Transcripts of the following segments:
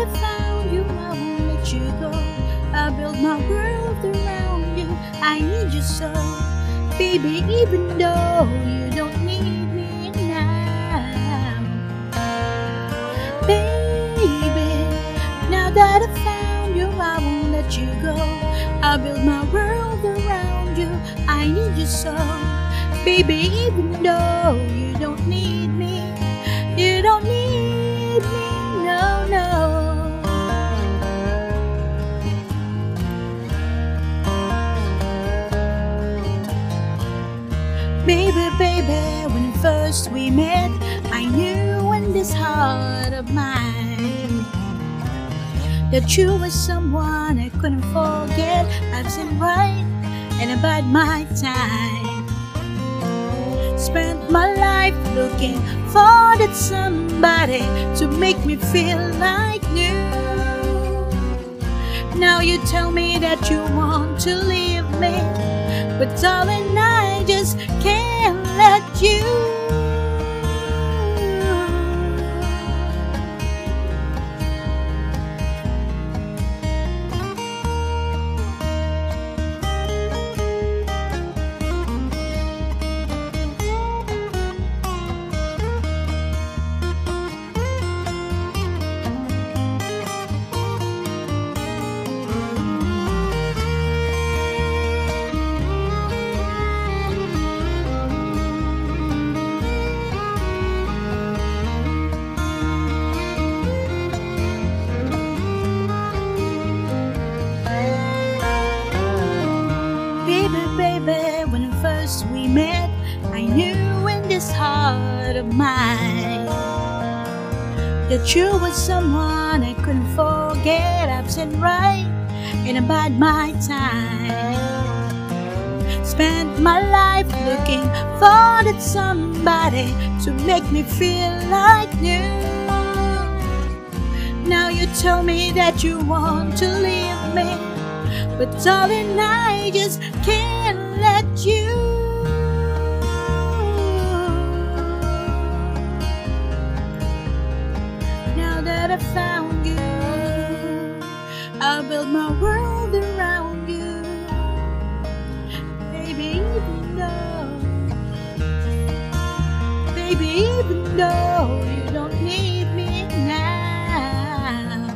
I found you, I won't let you go. I built my world around you. I need you so, baby, even though you don't need me now. Baby, now that I found you, I won't let you go. I built my world around you. I need you so, baby, even though Baby, when first we met, I knew in this heart of mine that you were someone I couldn't forget. I've seen right and about my time. Spent my life looking for that somebody to make me feel like new. Now you tell me that you want to leave me, but darling, I let you. Met, I knew in this heart of mine that you were someone I couldn't forget. I've said right and about my time. Spent my life looking for that somebody to make me feel like new. Now you tell me that you want to leave me, but darling, I just can't I found you, I'll build my world around you, baby. Even though, baby, even though you don't need me now,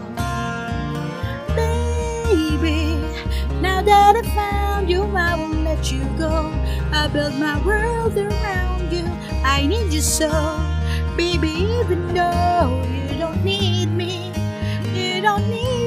baby. Now that I found you, I won't let you go. I built my world around you. I need you so, baby. Even though you don't need me, you don't need.